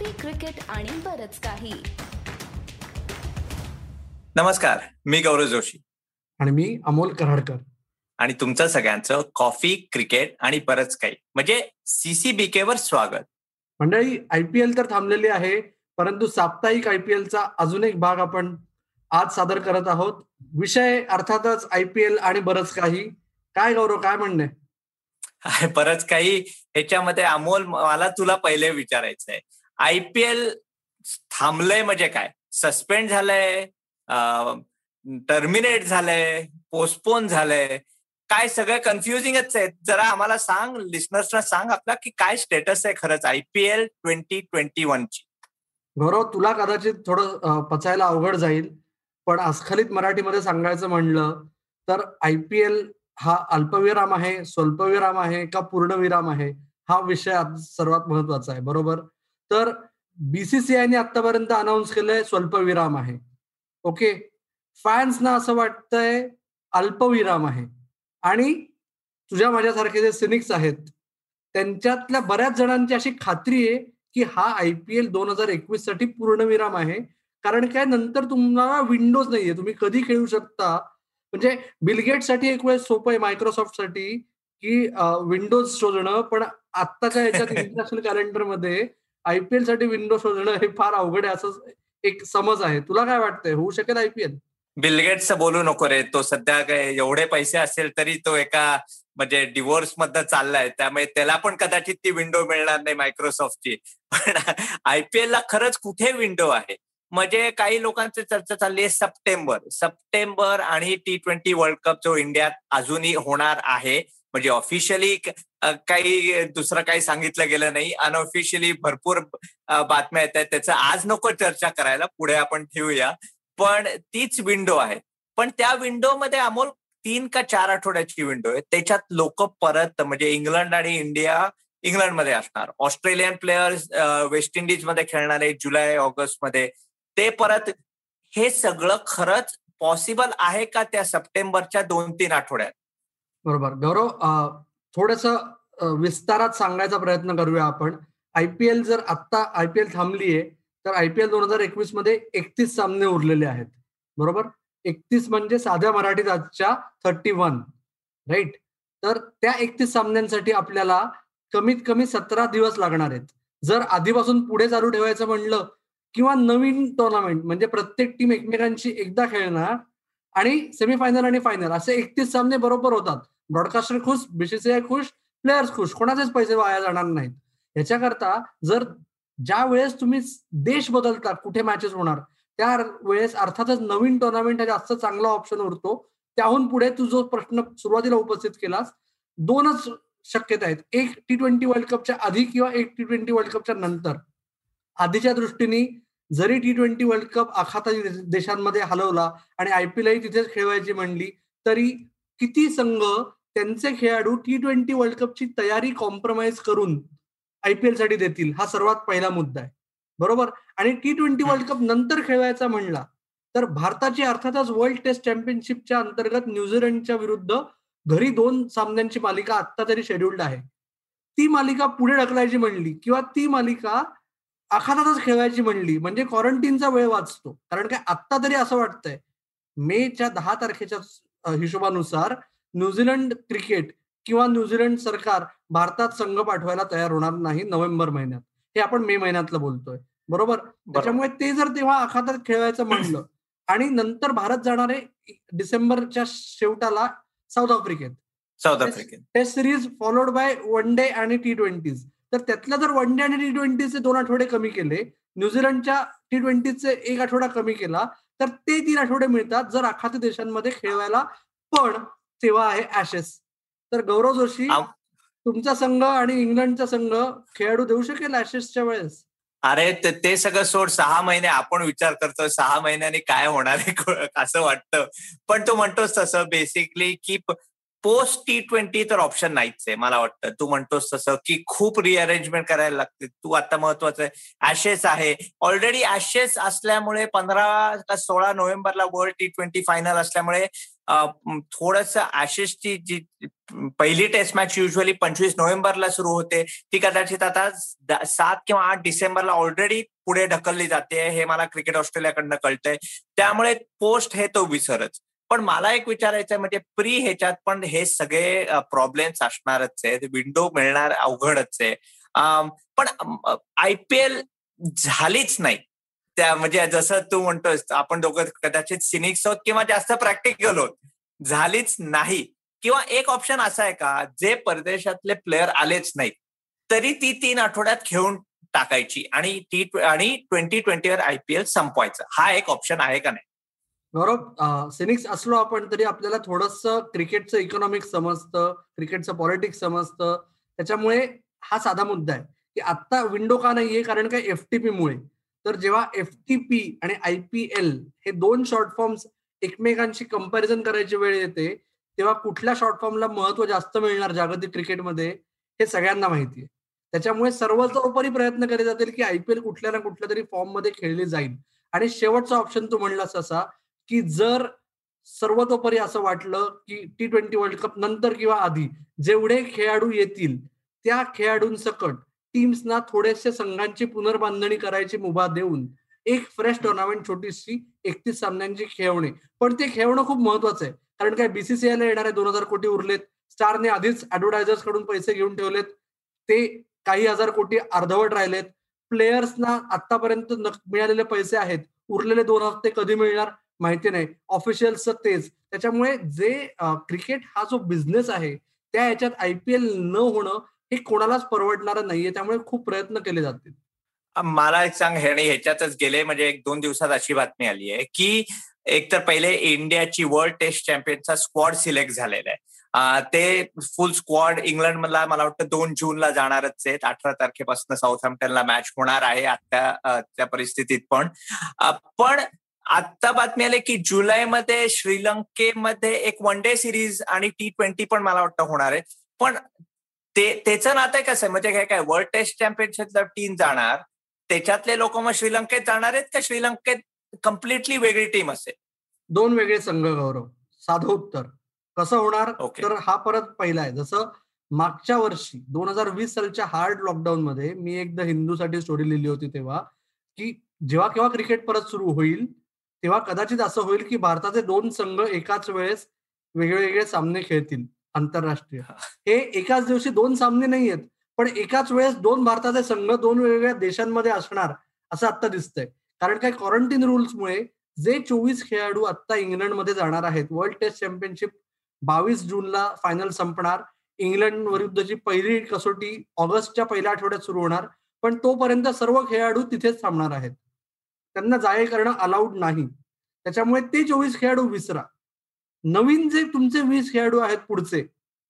Coffee cricket आणि बरच काही. नमस्कार मी गौरव जोशी. आणि मी अमोल कराडकर. आणि तुमचं सगळ्यांचं कॉफी क्रिकेट आणि बरंच काही. म्हणजे सीसीबीके वर स्वागत. मंडळी आयपीएल तर थांबलेली आहे परंतु साप्ताहिक आयपीएलचा अजून एक भाग आपण आज सादर करत आहोत. विषय अर्थातच आयपीएल आणि बरंच काही. काय गौरव काय म्हणणे? बरंच काही. ह्याच्यामध्ये अमोल मला तुला पहिले विचारायचं आहे आयपीएल थांबलंय म्हणजे काय? सस्पेंड झालंय टर्मिनेट झालंय पोस्टपोन झालंय. काय सगळं कन्फ्युजिंगच आहे. जरा आम्हाला सांग लिस्नर्सना सांग आपला की काय स्टेटस आहे खरंच आयपीएल ट्वेंटी ट्वेंटी वन ची? गौरव तुला कदाचित थोडं पचायला अवघड जाईल पण अस्खलित मराठीमध्ये सांगायचं म्हणलं तर आयपीएल हा अल्पविराम आहे स्वल्पविराम आहे का पूर्णविराम आहे हा विषय सर्वात महत्त्वाचा आहे. बरोबर? तर बीसीसीआयने आतापर्यंत अनाऊन्स केलंय स्वल्पविराम आहे. ओके फॅन्सना असं वाटतंय अल्पविराम आहे. आणि तुझ्या माझ्यासारखे जे सिनिक्स आहेत त्यांच्यातल्या बऱ्याच जणांची अशी खात्री आहे की हा आय पी एल दोन हजार एकवीससाठी पूर्णविराम आहे. कारण काय नंतर तुम्हाला विंडोज नाहीये. तुम्ही कधी खेळू शकता. म्हणजे बिलगेटसाठी एक वेळेस सोपं आहे मायक्रोसॉफ्टसाठी की विंडोज शोधणं. पण आत्ताच्या याच्यात इंटरनॅशनल कॅलेंडरमध्ये आयपीएलसाठी विंडो शोधणं हे फार अवघड आहे असं एक समज आहे. तुला काय वाटतंय? होऊ शकेल आयपीएल बिलगेट्स बोलू नको रे. तो सध्या काय एवढे पैसे असेल तरी तो एका म्हणजे डिवोर्स मधनं चाललाय. त्यामुळे त्याला पण कदाचित ती विंडो मिळणार नाही मायक्रोसॉफ्टची पण आयपीएल ला खरंच कुठे विंडो आहे? म्हणजे काही लोकांची चर्चा चालली आहे सप्टेंबर. सप्टेंबर आणि टी ट्वेंटी वर्ल्ड कप जो इंडियात अजूनही होणार आहे. म्हणजे ऑफिशियली काही दुसरं काही सांगितलं गेलं नाही. अनऑफिशियली भरपूर बातम्या येत आहेत. त्याचं आज नको चर्चा करायला. पुढे आपण ठेवूया. पण तीच विंडो आहे. पण त्या विंडोमध्ये अमोल तीन का चार आठवड्याची विंडो आहे. त्याच्यात लोक परत म्हणजे इंग्लंड आणि इंडिया इंग्लंडमध्ये असणार. ऑस्ट्रेलियन प्लेयर्स वेस्ट इंडिजमध्ये खेळणारे जुलै ऑगस्टमध्ये ते परत हे सगळं खरंच पॉसिबल आहे का त्या सप्टेंबरच्या दोन तीन आठवड्यात? बरोबर. गौरव थोडस विस्तारात सांगायचा प्रयत्न करूया आपण. आयपीएल जर आत्ता आयपीएल थांबलीये तर आयपीएल दोन हजार एकवीसमध्ये एकतीस सामने उरलेले आहेत. बरोबर? एकतीस म्हणजे साध्या मराठीत आजच्या थर्टी वन राईट तर त्या एकतीस सामन्यांसाठी आपल्याला कमीत कमी सतरा दिवस लागणार आहेत. जर आधीपासून पुढे चालू ठेवायचं म्हणलं किंवा नवीन टुर्नामेंट म्हणजे प्रत्येक टीम एकमेकांशी एकदा खेळणार आणि सेमीफायनल आणि फायनल असे एकतीस सामने बरोबर होतात. ब्रॉडकास्टर खुश बीसीसीआय खुश प्लेयर्स खुश. कोणाचेच पैसे वाया जाणार नाहीत. याच्याकरता जर ज्या वेळेस तुम्ही देश बदलता कुठे मॅचेस होणार त्या वेळेस अर्थातच नवीन टुर्नामेंट हा जास्त चांगला ऑप्शन उरतो. त्याहून पुढे तू जो प्रश्न सुरुवातीला उपस्थित केलास दोनच शक्यता आहेत. एक टी ट्वेंटी वर्ल्ड कपच्या आधी किंवा एक टी ट्वेंटी वर्ल्ड कपच्या नंतर. आधीच्या दृष्टीने जरी टी ट्वेंटी वर्ल्ड कप आखाता देशांमध्ये हलवला आणि आयपीएलही तिथेच खेळवायची म्हणली तरी किती संघ त्यांचे खेळाडू टी ट्वेंटी वर्ल्ड कपची तयारी कॉम्प्रोमाइज करून आयपीएलसाठी देतील हा सर्वात पहिला मुद्दा आहे. बरोबर? आणि टी ट्वेंटी वर्ल्ड कप नंतर खेळवायचा म्हणला तर भारताची अर्थातच वर्ल्ड टेस्ट चॅम्पियनशिपच्या अंतर्गत न्यूझीलंडच्या विरुद्ध घरी दोन सामन्यांची मालिका आत्ता तरी शेड्युल्ड आहे. ती मालिका पुढे ढकलायची म्हणली किंवा ती मालिका आखातातच खेळवायची म्हणली म्हणजे क्वारंटीनचा वेळ वाचतो. कारण काय आत्ता तरी असं वाटतंय मेच्या दहा तारखेच्या हिशोबानुसार न्यूझीलंड क्रिकेट किंवा न्यूझीलंड सरकार भारतात संघ पाठवायला तयार होणार नाही नोव्हेंबर महिन्यात. हे आपण मे महिन्यातलं बोलतोय. बरोबर? त्याच्यामुळे ते जर तेव्हा आखातात खेळवायचं म्हणलं आणि नंतर भारत जाणारे डिसेंबरच्या शेवटाला साऊथ आफ्रिकेत. साऊथ आफ्रिकेत. Test series followed by one day आणि टी ट्वेंटीज. तर त्यातल्या जर वन डे आणि टी ट्वेंटीचे दोन आठवडे कमी केले न्यूझीलंडच्या टी ट्वेंटीचे एक आठवडा कमी केला तर ते तीन आठवडे मिळतात जर आखाती देशांमध्ये खेळवायला पण तेव्हा आहे ऍशेस तर गौरव जोशी तुमचा संघ आणि इंग्लंडचा संघ खेळाडू देऊ शकेल ऍशेसच्या वेळेस? अरे ते सगळं सोड सहा महिने आपण विचार करतो सहा महिन्यांनी काय होणार आहे असं वाटतं. पण तू म्हणतोस तसं बेसिकली की पोस्ट टी ट्वेंटी तर ऑप्शन नाहीच आहे मला वाटतं. तू म्हणतोस तसं की खूप रिअरेंजमेंट करायला लागते. तू आता महत्वाचं आहे. ऍशेस आहे. ऑलरेडी ऍशेस असल्यामुळे पंधरा का सोळा नोव्हेंबरला वर्ल्ड टी ट्वेंटी फायनल असल्यामुळे थोडस ऍशेसची जी पहिली टेस्ट मॅच युजली पंचवीस नोव्हेंबरला सुरू होते. ती कदाचित आता सात किंवा आठ डिसेंबरला ऑलरेडी पुढे ढकलली जाते. हे मला क्रिकेट ऑस्ट्रेलियाकडनं कळतंय. त्यामुळे पोस्ट हे तो विसरच. पण मला एक विचारायचं आहे म्हणजे प्री ह्याच्यात पण हे सगळे प्रॉब्लेम्स असणारच आहेत विंडो मिळणार अवघडच आहे. पण आय पी एल झालीच नाही. त्या म्हणजे जसं तू म्हणतोस आपण दोघं कदाचित सिनिक्स आहोत किंवा जास्त प्रॅक्टिकल होत झालीच नाही. किंवा एक ऑप्शन असा आहे का जे परदेशातले प्लेयर आलेच नाही तरी ती तीन आठवड्यात खेळून टाकायची आणि टी आणि ट्वेंटी ट्वेंटीवर आयपीएल संपवायचं. हा एक ऑप्शन आहे का नाही? गौरव सिनिक्स असलो आपण तरी आपल्याला थोडस क्रिकेटचं इकॉनॉमिक्स समजतं क्रिकेटचं पॉलिटिक्स समजतं. त्याच्यामुळे हा साधा मुद्दा आहे की आता विंडो का नाहीये? कारण काय? एफटीपी मुळे. तर जेव्हा एफटीपी आणि आय पी एल हे दोन शॉर्ट फॉर्म्स एकमेकांशी कंपॅरिझन करायची वेळ येते तेव्हा कुठल्या शॉर्ट फॉर्मला महत्त्व जास्त मिळणार जागतिक क्रिकेटमध्ये हे सगळ्यांना माहिती आहे त्याच्यामुळे सर्वतोपरी प्रयत्न केले जातील की आयपीएल कुठल्या ना कुठल्या तरी फॉर्ममध्ये खेळली जाईल. आणि शेवटचा ऑप्शन तू म्हणलास असा की जर सर्वतोपरी असं वाटलं की टी ट्वेंटी वर्ल्ड कप नंतर किंवा आधी जेवढे खेळाडू येतील त्या खेळाडूंसकट टीम्सना थोडेसे संघांची पुनर्बांधणी करायची मुभा देऊन एक फ्रेश टुर्नामेंट छोटीशी एकतीस सामन्यांची खेळवणे. पण ते खेळवणं खूप महत्वाचं आहे. कारण काय बीसीसीआयला येणारे दोन हजार कोटी उरलेत. स्टारने आधीच ऍडव्हर्टायझर्सकडून पैसे घेऊन ठेवलेत. ते काही हजार कोटी अर्धवट राहिलेत. प्लेयर्सना आतापर्यंत मिळालेले पैसे आहेत. उरलेले दोन हफ्ते कधी मिळणार? माहिती नाही. ऑफिशियल्सचं तेच. त्याच्यामुळे जे क्रिकेट हा जो बिझनेस आहे त्या याच्यात आयपीएल न होणं हे कोणालाच परवडणारं नाहीये. त्यामुळे खूप प्रयत्न केले जातील. मला एक सांग हे ह्याच्यातच गेले म्हणजे एक दोन दिवसात अशी बातमी आली आहे की एक तर पहिले इंडियाची वर्ल्ड टेस्ट चॅम्पियनचा स्क्वॉड सिलेक्ट झालेला आहे. ते फुल स्क्वॉड इंग्लंडमधला मला वाटतं दोन जूनला जाणारच आहेत. अठरा तारखेपासून साऊथ हॅम्प्टनला मॅच होणार आहे आता त्या परिस्थितीत पण. पण आता बातमी आली की जुलैमध्ये श्रीलंकेमध्ये एक वन डे सिरीज आणि टी ट्वेंटी पण मला वाटतं होणार आहे. पण ते त्याचं नातं कसं आहे? म्हणजे काय काय वर्ल्ड टेस्ट चॅम्पियनशिप टीम जाणार त्याच्यातले लोक मग श्रीलंकेत जाणार आहेत का श्रीलंकेत कम्प्लिटली वेगळी टीम असेल? दोन वेगळे संघ गौरव. साधं उत्तर. कसं होणार? तर हा परत पहिला आहे. जसं मागच्या वर्षी दोन हजार वीस सालच्या हार्ड लॉकडाऊन मध्ये मी एकदा हिंदूसाठी स्टोरी लिहिली होती तेव्हा की जेव्हा केव्हा क्रिकेट परत सुरू होईल तेव्हा कदाचित असं होईल की भारताचे दोन संघ एकाच वेळेस वेगवेगळे सामने खेळतील आंतरराष्ट्रीय. हे. एकाच दिवशी दोन सामने नाही आहेत पण एकाच वेळेस दोन भारताचे संघ दोन वेगवेगळ्या देशांमध्ये असणार असं आता दिसतंय. कारण काय क्वारंटीन रुल्समुळे जे चोवीस खेळाडू आता इंग्लंडमध्ये जाणार आहेत वर्ल्ड टेस्ट चॅम्पियनशिप बावीस जूनला फायनल संपणार. इंग्लंड विरुद्धची पहिली कसोटी ऑगस्टच्या पहिल्या आठवड्यात सुरू होणार. पण तोपर्यंत सर्व खेळाडू तिथेच थांबणार आहेत. त्यांना जाहीर करणं अलाउड नाही. त्याच्यामुळे ते चोवीस खेळाडू विसरा. नवीन जे तुमचे वीस खेळाडू आहेत पुढचे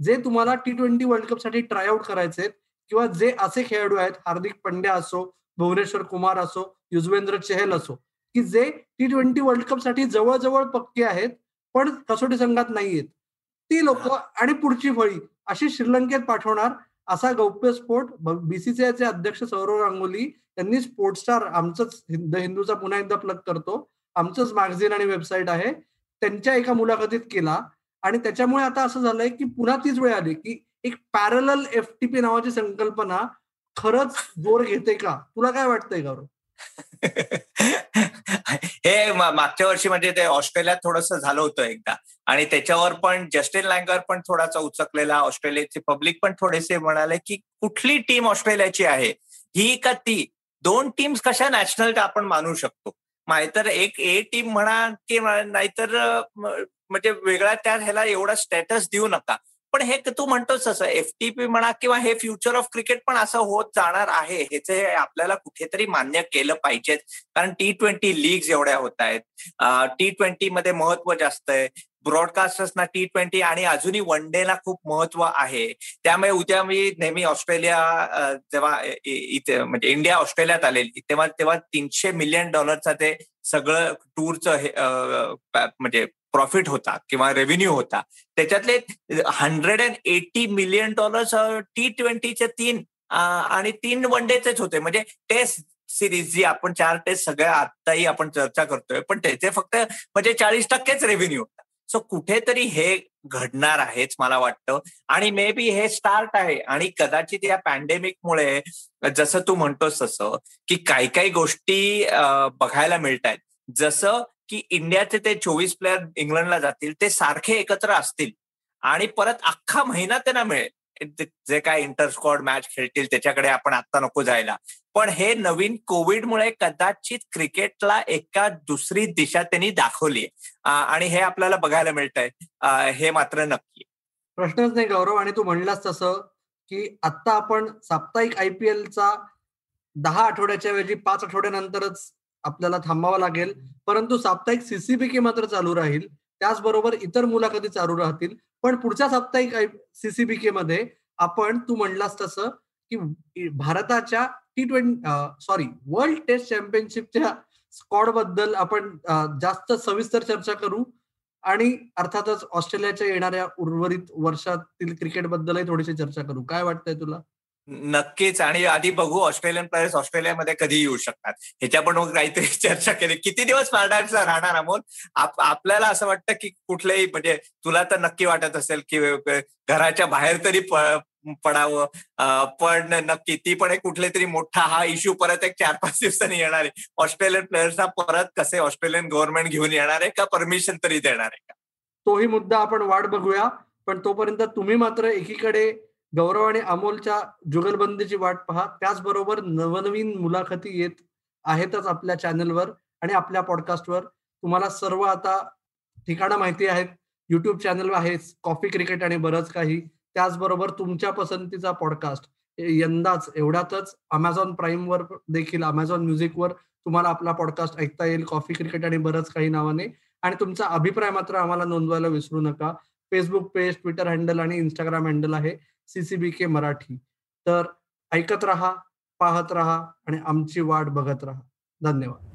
जे तुम्हाला टी ट्वेंटी वर्ल्ड कपसाठी ट्रायआउट करायचे किंवा जे असे खेळाडू आहेत हार्दिक पंड्या असो भुवनेश्वर कुमार असो युजवेंद्र चहल असो की जे टी ट्वेंटी वर्ल्ड कपसाठी जवळजवळ पक्के आहेत पण कसोटी संघात नाहीयेत. ती लोक आणि पुढची फळी अशी श्रीलंकेत पाठवणार असा गौप्यस्फोट बीसीसीआयचे अध्यक्ष सौरव गांगुली यांनी स्पोर्ट स्टार आमचंच द हिंदूचा पुन्हा एकदा प्लग करतो. आमचंच मॅगझिन आणि वेबसाईट आहे. त्यांच्या एका मुलाखतीत केला. आणि त्याच्यामुळे आता असं झालंय की पुन्हा तीच वेळ आली की एक पॅरल एफटीपी नावाची संकल्पना खरंच जोर घेते का? तुला काय वाटतंय गौरव? हे मागच्या वर्षी म्हणजे ते ऑस्ट्रेलियात थोडस झालं होतं एकदा. आणि त्याच्यावर पण जस्टिन लँगर पण थोडासा उचकलेला ऑस्ट्रेलियाचे पब्लिक पण थोडेसे म्हणाले की कुठली टीम ऑस्ट्रेलियाची आहे? ही का ती? दोन टीम्स कशा नॅशनल आपण मानू शकतो? नाहीतर एक ए टीम म्हणा की नाहीतर म्हणजे वेगळा त्या ह्याला एवढा स्टेटस देऊ नका. पण हे तू म्हणतोस असं एफटीपी म्हणा किंवा हे फ्युचर ऑफ क्रिकेट पण असं होत जाणार आहे ह्याचे आपल्याला कुठेतरी मान्य केलं पाहिजेत. कारण टी ट्वेंटी लीग एवढ्या होत आहेत. टी ट्वेंटी मध्ये महत्त्व जास्त आहे. ब्रॉडकास्टर्सना टी ट्वेंटी आणि अजूनही वन डेला खूप महत्त्व आहे. त्यामुळे उद्या मी नेहमी ऑस्ट्रेलिया जेव्हा इथे म्हणजे इंडिया ऑस्ट्रेलियात आलेली तेव्हा तेव्हा तीनशे मिलियन डॉलरचा ते सगळं टूरचं हे म्हणजे प्रॉफिट होता किंवा रेव्हेन्यू होता. त्याच्यातले hundred and eighty million dollars T ट्वेंटीचे तीन आणि तीन वन डेचेच होते. म्हणजे टेस्ट सिरीज जी आपण चार टेस्ट सगळ्या आत्ताही आपण चर्चा करतोय पण त्याचे फक्त म्हणजे चाळीस टक्केच रेव्हेन्यू होता. सो कुठेतरी हे घडणार आहेच मला वाटतं. आणि मे बी हे स्टार्ट आहे. आणि कदाचित या पॅन्डेमिकमुळे जसं तू म्हणतोस तसं की काही काही गोष्टी बघायला मिळत आहेत जसं की इंडियाचे ते चोवीस प्लेअर इंग्लंडला जातील ते सारखे एकत्र असतील. आणि परत अख्खा महिना त्यांना मिळेल. जे काय इंटरस्कॉड मॅच खेळतील त्याच्याकडे आपण आता नको जायला. पण हे नवीन कोविडमुळे कदाचित क्रिकेटला एका दुसरी दिशा त्यांनी दाखवली आणि हे आपल्याला बघायला मिळत आहे हे मात्र नक्की प्रश्नच नाही गौरव आणि तू म्हणलास तसं की आता आपण साप्ताहिक आयपीएलचा दहा आठवड्याच्या ऐवजी पाच आठवड्यानंतरच आपल्याला थांबावं लागेल. परंतु साप्ताहिक सीसीबीके मात्र चालू राहील. त्याचबरोबर इतर मुलाखती चालू राहतील. पण पुढच्या साप्ताहिक सीसीबीके मध्ये आपण तू म्हणलास तसं की भारताच्या T twenty sorry world test चॅम्पियनशिपच्या स्कॉडबद्दल आपण जास्त सविस्तर चर्चा करू. आणि अर्थातच ऑस्ट्रेलियाच्या येणाऱ्या उर्वरित वर्षातील क्रिकेटबद्दलही थोडीशी चर्चा करू. काय वाटतंय तुला? नक्कीच. आणि आधी बघू ऑस्ट्रेलियन प्लेयर्स ऑस्ट्रेलियामध्ये कधी येऊ शकतात. ह्याच्या पण काहीतरी चर्चा केली. किती दिवस पार्डायचा राहणार अमोल? आपल्याला असं वाटतं की कुठलेही म्हणजे तुला तर नक्की वाटत असेल की घराच्या बाहेर तरी पडावं. पण नक्की ती पण एक कुठले तरी मोठा हा इश्यू परत एक चार पाच दिवसांनी येणार आहे. ऑस्ट्रेलियन प्लेयर्सना परत कसे ऑस्ट्रेलियन गव्हर्नमेंट घेऊन येणार आहे का परमिशन तरी देणार आहे का? तोही मुद्दा आपण वाट बघूया. पण तोपर्यंत तुम्ही मात्र एकीकडे गौरव आणि अमोलच्या जुगलबंदीची वाट पहा. त्याचबरोबर नवनवीन मुलाखती येत आहेतच आपल्या चॅनलवर आणि आपल्या पॉडकास्टवर. तुम्हाला सर्व आता ठिकाणं माहिती आहेत. युट्यूब चॅनल आहे कॉफी क्रिकेट आणि बरंच काही. त्याचबरोबर तुमच्या पसंतीचा पॉडकास्ट यंदाच एवढ्यातच अमेझॉन प्राईमवर देखील अमेझॉन म्युझिकवर तुम्हाला आपला पॉडकास्ट ऐकता येईल. कॉफी क्रिकेट आणि बरंच काही नावाने. आणि तुमचा अभिप्राय मात्र आम्हाला नोंदवायला विसरू नका. फेसबुक पेज ट्विटर हँडल आणि इंस्टाग्राम हँडल आहे. सीसीबी के मराठी. तर ऐकत रहा पाहत रहा आणि आमची वाट बघत रहा. धन्यवाद.